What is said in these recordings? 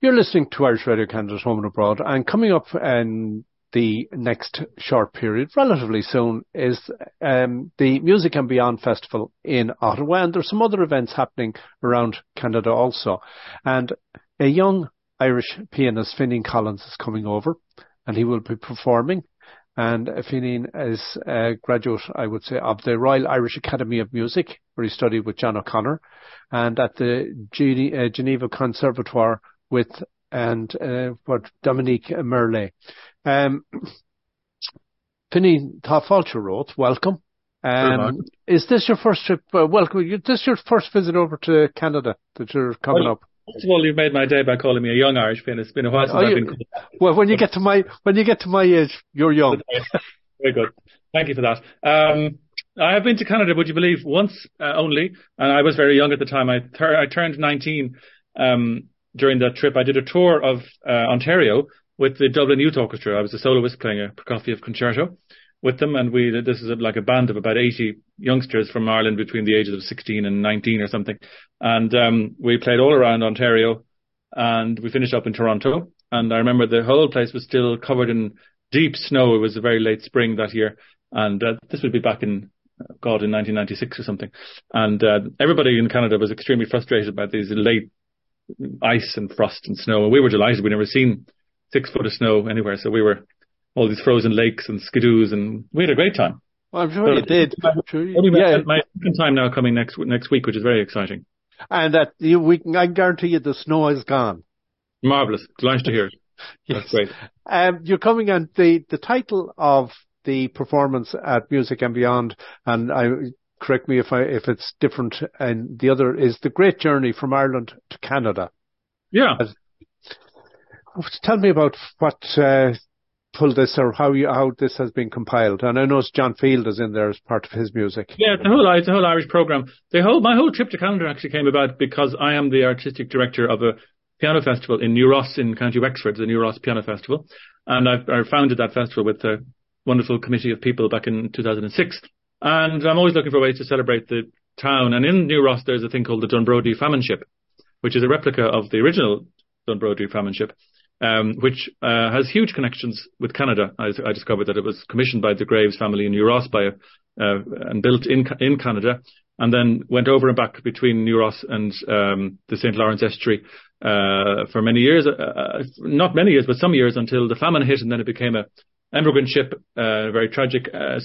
You're listening to Irish Radio Canada's Home and Abroad, and coming up in the next short period, relatively soon, is um, the Music and Beyond Festival in Ottawa, and there's some other events happening around Canada also. And a young Irish pianist, Finghin Collins, is coming over, and he will be performing. And Finghin is a graduate, I would say, of the Royal Irish Academy of Music, where he studied with John O'Connor, and at the uh, Geneva Conservatoire with and uh, what Dominique Merlet. Um, Táfáilte wrote, welcome. Um, is this your first trip? Uh, welcome. Is this your first visit over to Canada that you're coming well, up? First of all, you've made my day by calling me a young Irish pianist. It's been a while since Oh, I've you- been. Well, when you get to my when you get to my age, you're young. Very good. Thank you for that. Um, I have been to Canada, would you believe, once uh, only, and I was very young at the time. I, tur- I turned 19 um, during that trip. I did a tour of uh, Ontario with the Dublin Youth Orchestra. I was a soloist playing a Prokofiev concerto with them, and we this is like a band of about 80 youngsters from Ireland between the ages of 16 and 19 or something, and um, we played all around Ontario, and we finished up in Toronto. And I remember the whole place was still covered in deep snow. It was a very late spring that year, and uh, this would be back in uh, God in 1996 or something. And uh, everybody in Canada was extremely frustrated by these late ice and frost and snow. And we were delighted. We'd never seen six foot of snow anywhere, so we were all these frozen lakes and skidoos, and we had a great time. Well, I'm sure you did. I'm sure you, yeah, my second time now coming next next week, which is very exciting. and that you, we I guarantee you the snow is gone. Marvelous. Delighted to hear it. That's great. Um, you're coming on the the title of the performance at Music and Beyond, and I correct me if I if it's different. And the other is the Great Journey from Ireland to Canada. Yeah. Tell me about what uh, pulled this, or how you how this has been compiled. And I know John Field is in there as part of his music. Yeah, the whole it's a whole Irish program. The whole my whole trip to Canada actually came about because I am the artistic director of a piano festival in New Ross in County Wexford, the New Ross Piano Festival, and I've, I founded that festival with a wonderful committee of people back in 2006. And I'm always looking for ways to celebrate the town. And in New Ross, there's a thing called the Dunbrody Famine Ship, which is a replica of the original Dunbrody Famine Ship. Um, which uh, has huge connections with Canada. I, I discovered that it was commissioned by the Graves family in New Ross by a, uh, and built in in Canada, and then went over and back between New Ross and um, the St Lawrence Estuary uh, for many years. Uh, not many years, but some years until the famine hit, and then it became a emigrant ship. Uh, very tragic uh,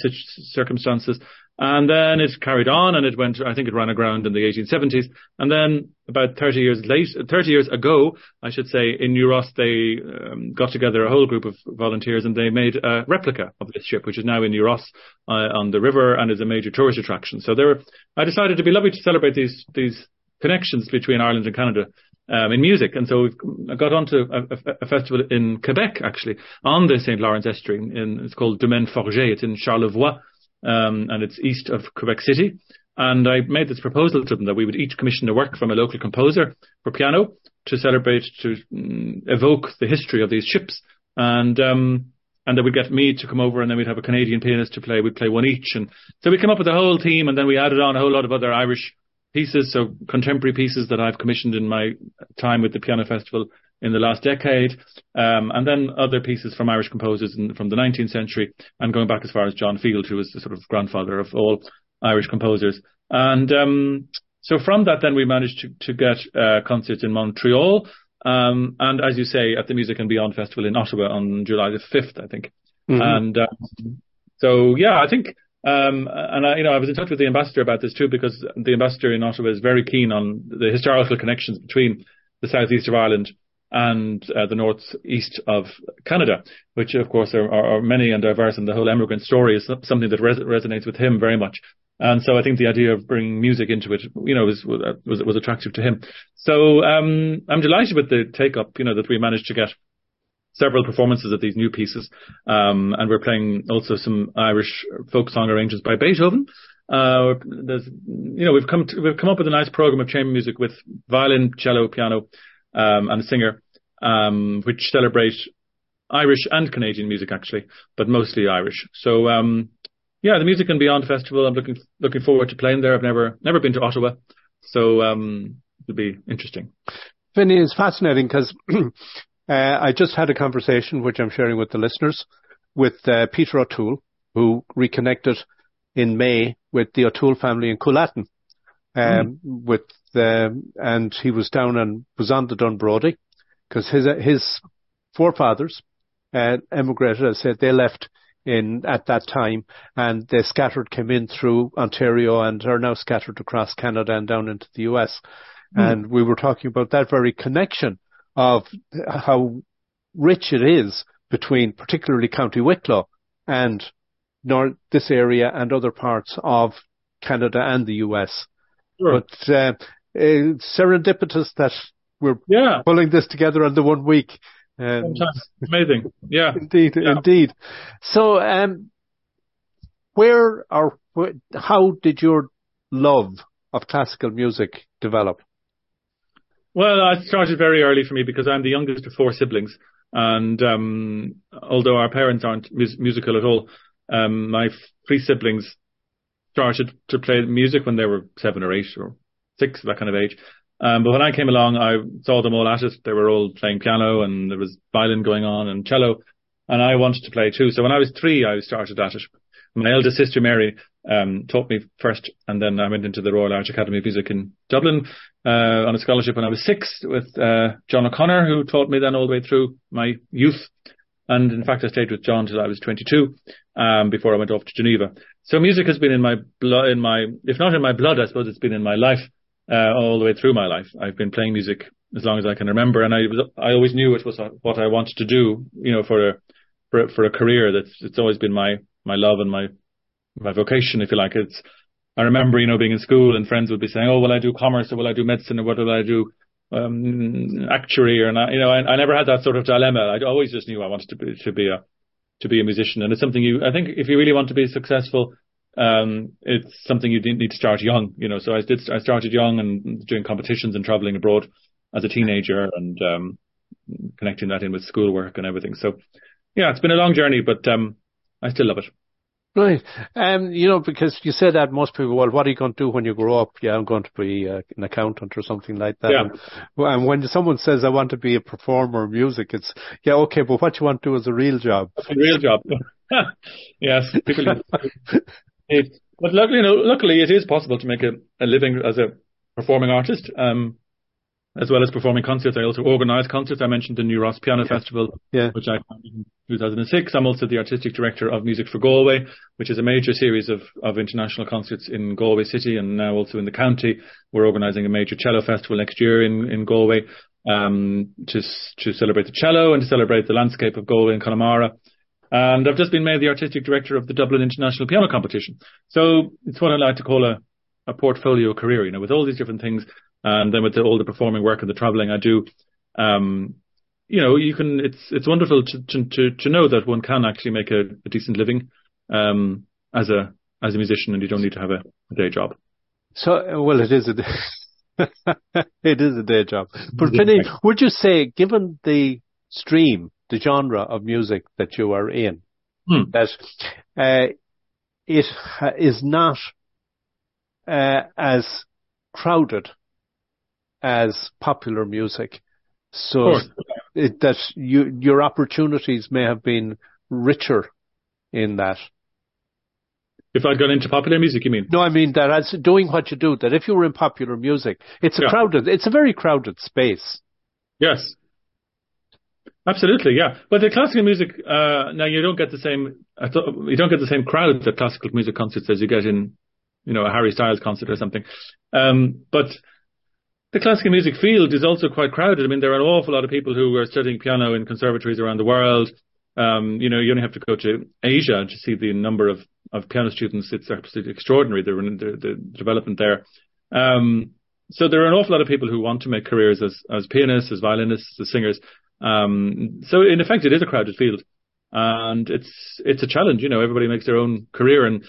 circumstances. And then it carried on, and it went. I think it ran aground in the 1870s, and then about 30 years late, 30 years ago, I should say, in New Ross, they um, got together a whole group of volunteers, and they made a replica of this ship, which is now in New Ross uh, on the river and is a major tourist attraction. So there, I decided it'd be lovely to celebrate these these connections between Ireland and Canada um, in music. And so I got onto a, a, a, festival in Quebec, actually, on the St. Lawrence Estuary. In, it's called Domaine Forget. It's in Charlevoix, um, and it's east of Quebec City. And I made this proposal to them that we would each commission a work from a local composer for piano to celebrate, to mm, evoke the history of these ships. And, um, and then we'd get me to come over and then we'd have a Canadian pianist to play. We'd play one each. And so we came up with a whole team and then we added on a whole lot of other Irish pieces, so contemporary pieces that I've commissioned in my time with the Piano Festival in the last decade, um, and then other pieces from Irish composers in, from the 19th century, and going back as far as John Field, who was the sort of grandfather of all Irish composers. And um, so from that, then we managed to, to get uh, concerts in Montreal, um, and as you say, at the Music and Beyond Festival in Ottawa on July the 5th, I think. Mm-hmm. And um, so, yeah, I think um, and I, you know, I was in touch with the ambassador about this too, because the ambassador in Ottawa is very keen on the historical connections between the southeast of Ireland and uh, the northeast of Canada, which of course are, are, are, many and diverse, and the whole emigrant story is something that res- resonates with him very much. And so I think the idea of bringing music into it, you know, was was, was attractive to him. So um, I'm delighted with the take up, you know, that we managed to get several performances of these new pieces. Um, and we're playing also some Irish folk song arrangements by Beethoven. Uh, there's, you know, we've come to, we've come up with a nice program of chamber music with violin, cello, piano, um, and a singer, um, which celebrate Irish and Canadian music actually, but mostly Irish. So, um, yeah, the Music and Beyond Festival. I'm looking looking forward to playing there. I've never never been to Ottawa, so um, it'll be interesting. Vinny, it's fascinating because uh, I just had a conversation, which I'm sharing with the listeners, with uh, Peter O'Toole, who reconnected in May with the O'Toole family in Coollattin. Um, mm. with the, and he was down and was on the Dunbrody because his, his forefathers, uh, emigrated, I said they left in, at that time and they scattered, came in through Ontario and are now scattered across Canada and down into the US. Mm. And we were talking about that very connection of how rich it is between particularly County Wicklow and north, this area and other parts of Canada and the US. Sure. But uh, it's serendipitous that we're yeah. pulling this together under one week. Um, Amazing. Yeah. Indeed, yeah. indeed. So, um, where or how did your love of classical music develop? Well, it started very early for me because I'm the youngest of four siblings. And um, although our parents aren't mus- musical at all, um, my three siblings started to play music when they were seven or eight or six, that kind of age. Um, but when I came along, I saw them all at it. They were all playing piano and there was violin going on and cello. And I wanted to play too. So when I was three, I started at it. My eldest sister Mary um, taught me first, and then I went into the Royal Irish Academy of Music in Dublin uh, on a scholarship when I was six with uh, John O'Connor, who taught me then all the way through my youth. And in fact, I stayed with John till I was 22 um, before I went off to Geneva. So music has been in my blood, in my, if not in my blood, I suppose it's been in my life uh, all the way through my life. I've been playing music as long as I can remember, and I was, I always knew it was what I wanted to do, you know, for a for a, for a career. That's it's always been my my love and my my vocation, if you like. It's I remember, you know, being in school and friends would be saying, "Oh, will I do commerce or will I do medicine or what will I do um, actuary?" Or not, you know, I, I never had that sort of dilemma. I always just knew I wanted to be to be a to be a musician, and it's something you. I think if you really want to be successful, um, it's something you need to start young. You know, so I did. I started young and doing competitions and traveling abroad as a teenager and um, connecting that in with schoolwork and everything. So, yeah, it's been a long journey, but um, I still love it. Right. Um, you know, because you said that most people, well, what are you going to do when you grow up? Yeah, I'm going to be uh, an accountant or something like that. Yeah. And, when someone says, I want to be a performer of music, it's, yeah, okay, but what you want to do is a real job. A real job. yes. It, but luckily, you know, luckily it is possible to make a, a living as a performing artist. Um, as well as performing concerts. I also organise concerts. I mentioned the New Ross Piano yeah. Festival, yeah. which I 2006. I'm also the artistic director of Music for Galway, which is a major series of, of international concerts in Galway City and now also in the county. We're organising a major cello festival next year in, in Galway um, to, to celebrate the cello and to celebrate the landscape of Galway and Connemara. And I've just been made the artistic director of the Dublin International Piano Competition. So it's what I like to call a, a portfolio career, you know, with all these different things and then with the, all the performing work and the traveling I do, um, you know, you can. It's it's wonderful to to to know that one can actually make a, a decent living um, as a as a musician, and you don't need to have a, a day job. So, well, it is a it is a day job. But Vinny, would you say, given the stream, the genre of music that you are in, hmm. that uh, it is not uh, as crowded as popular music. So it, that you, your opportunities may have been richer in that. If I'd gone into popular music, you mean? No, I mean that as doing what you do, that if you were in popular music, it's a yeah. crowded, it's a very crowded space. Yes. Absolutely, yeah. But the classical music, uh, now you don't get the same, you don't get the same crowd at classical music concerts as you get in, you know, a Harry Styles concert or something. Um, but the classical music field is also quite crowded. I mean, there are an awful lot of people who are studying piano in conservatories around the world. Um, you know, you only have to go to Asia to see the number of, of piano students. It's absolutely extraordinary, the, the, the development there. Um, so there are an awful lot of people who want to make careers as, as pianists, as violinists, as singers. Um, so in effect, it is a crowded field and it's, it's a challenge. You know, everybody makes their own career and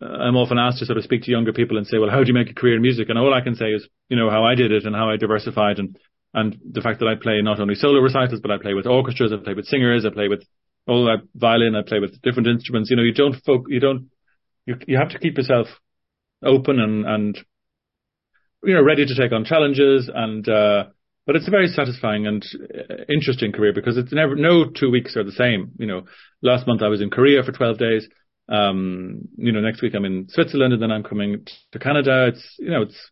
I'm often asked to sort of speak to younger people and say, well, how do you make a career in music? And all I can say is, you know, how I did it and how I diversified and, and the fact that I play not only solo recitals, but I play with orchestras, I play with singers, I play with all that violin, I play with different instruments. You know, you don't folk, you don't, you, you have to keep yourself open and, and, you know, ready to take on challenges and, uh, but it's a very satisfying and uh, interesting career because it's never no two weeks are the same. You know, last month I was in Korea for 12 days. Um, you know, next week I'm in Switzerland and then I'm coming to Canada. It's you know, it's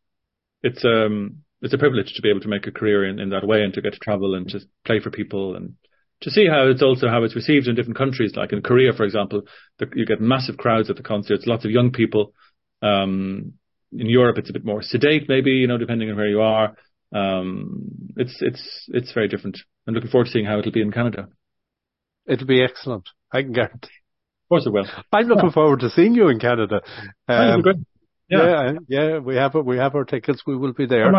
it's um it's a privilege to be able to make a career in, in that way and to get to travel and to play for people and to see how it's also how it's received in different countries. Like in Korea, for example, the, you get massive crowds at the concerts, lots of young people. Um, in Europe, it's a bit more sedate, maybe you know, depending on where you are. Um, it's it's it's very different. I'm looking forward to seeing how it'll be in Canada. It'll be excellent. I can guarantee. Of course it will. I'm looking yeah. forward to seeing you in Canada. Um, yeah. yeah, yeah, we have we have our tickets. We will be there.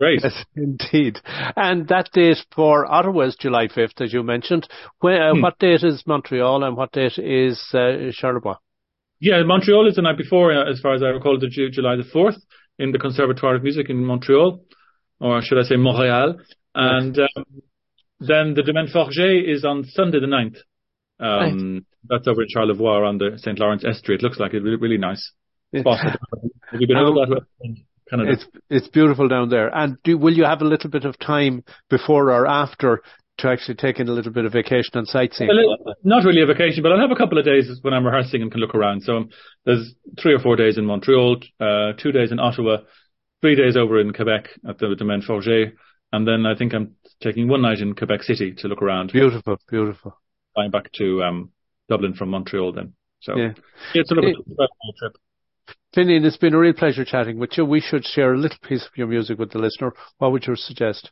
Great. Yes, indeed. And that date for Ottawa is July 5th, as you mentioned. When, uh, hmm. What date is Montreal and what date is uh, Charlevoix? Yeah, Montreal is the night before, uh, as far as I recall, the July the 4th in the Conservatoire of Music in Montreal, or should I say Montreal. And um, then the Domaine Forget is on Sunday the 9th. Um, right. That's over in Charlevoix on the St. Lawrence Estuary. It looks like it really, really nice spot. Have you been over that? Canada. It's it's beautiful down there. And do will you have a little bit of time before or after to actually take in a little bit of vacation and sightseeing? Well, not really a vacation, but I'll have a couple of days when I'm rehearsing and can look around. So um, there's three or four days in Montreal, uh, two days in Ottawa, three days over in Quebec at the Domaine Forget, and then I think I'm taking one night in Quebec City to look around. Beautiful, beautiful. Flying back to um, Dublin from Montreal then. So yeah. it's a little bit trip. Finian, it's been a real pleasure chatting with you. We should share a little piece of your music with the listener. What would you suggest?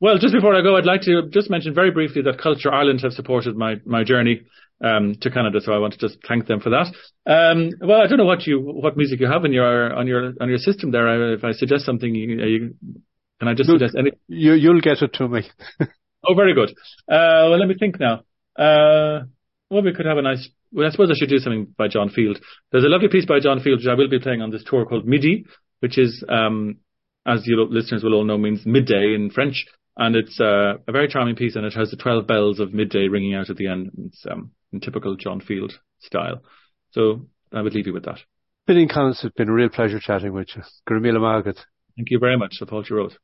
Well, just before I go, I'd like to just mention very briefly that Culture Ireland have supported my, my journey um, to Canada, so I want to just thank them for that. Um, well, I don't know what you what music you have in your on your on your system there. If I suggest something, you, you, can I just you'll, suggest any? You you'll get it to me. oh, very good. Uh, well, let me think now. Uh, well, we could have a nice well, I suppose I should do something by John Field. There's a lovely piece by John Field which I will be playing on this tour called Midi, which is, um, as you listeners will all know, means midday in French. And it's uh, a very charming piece, and it has the 12 bells of midday ringing out at the end. It's um, in typical John Field style. So I would leave you with that. Finian Collins, it's been a real pleasure chatting with you. Gurmila Margaret. Thank you very much. I thought you wrote.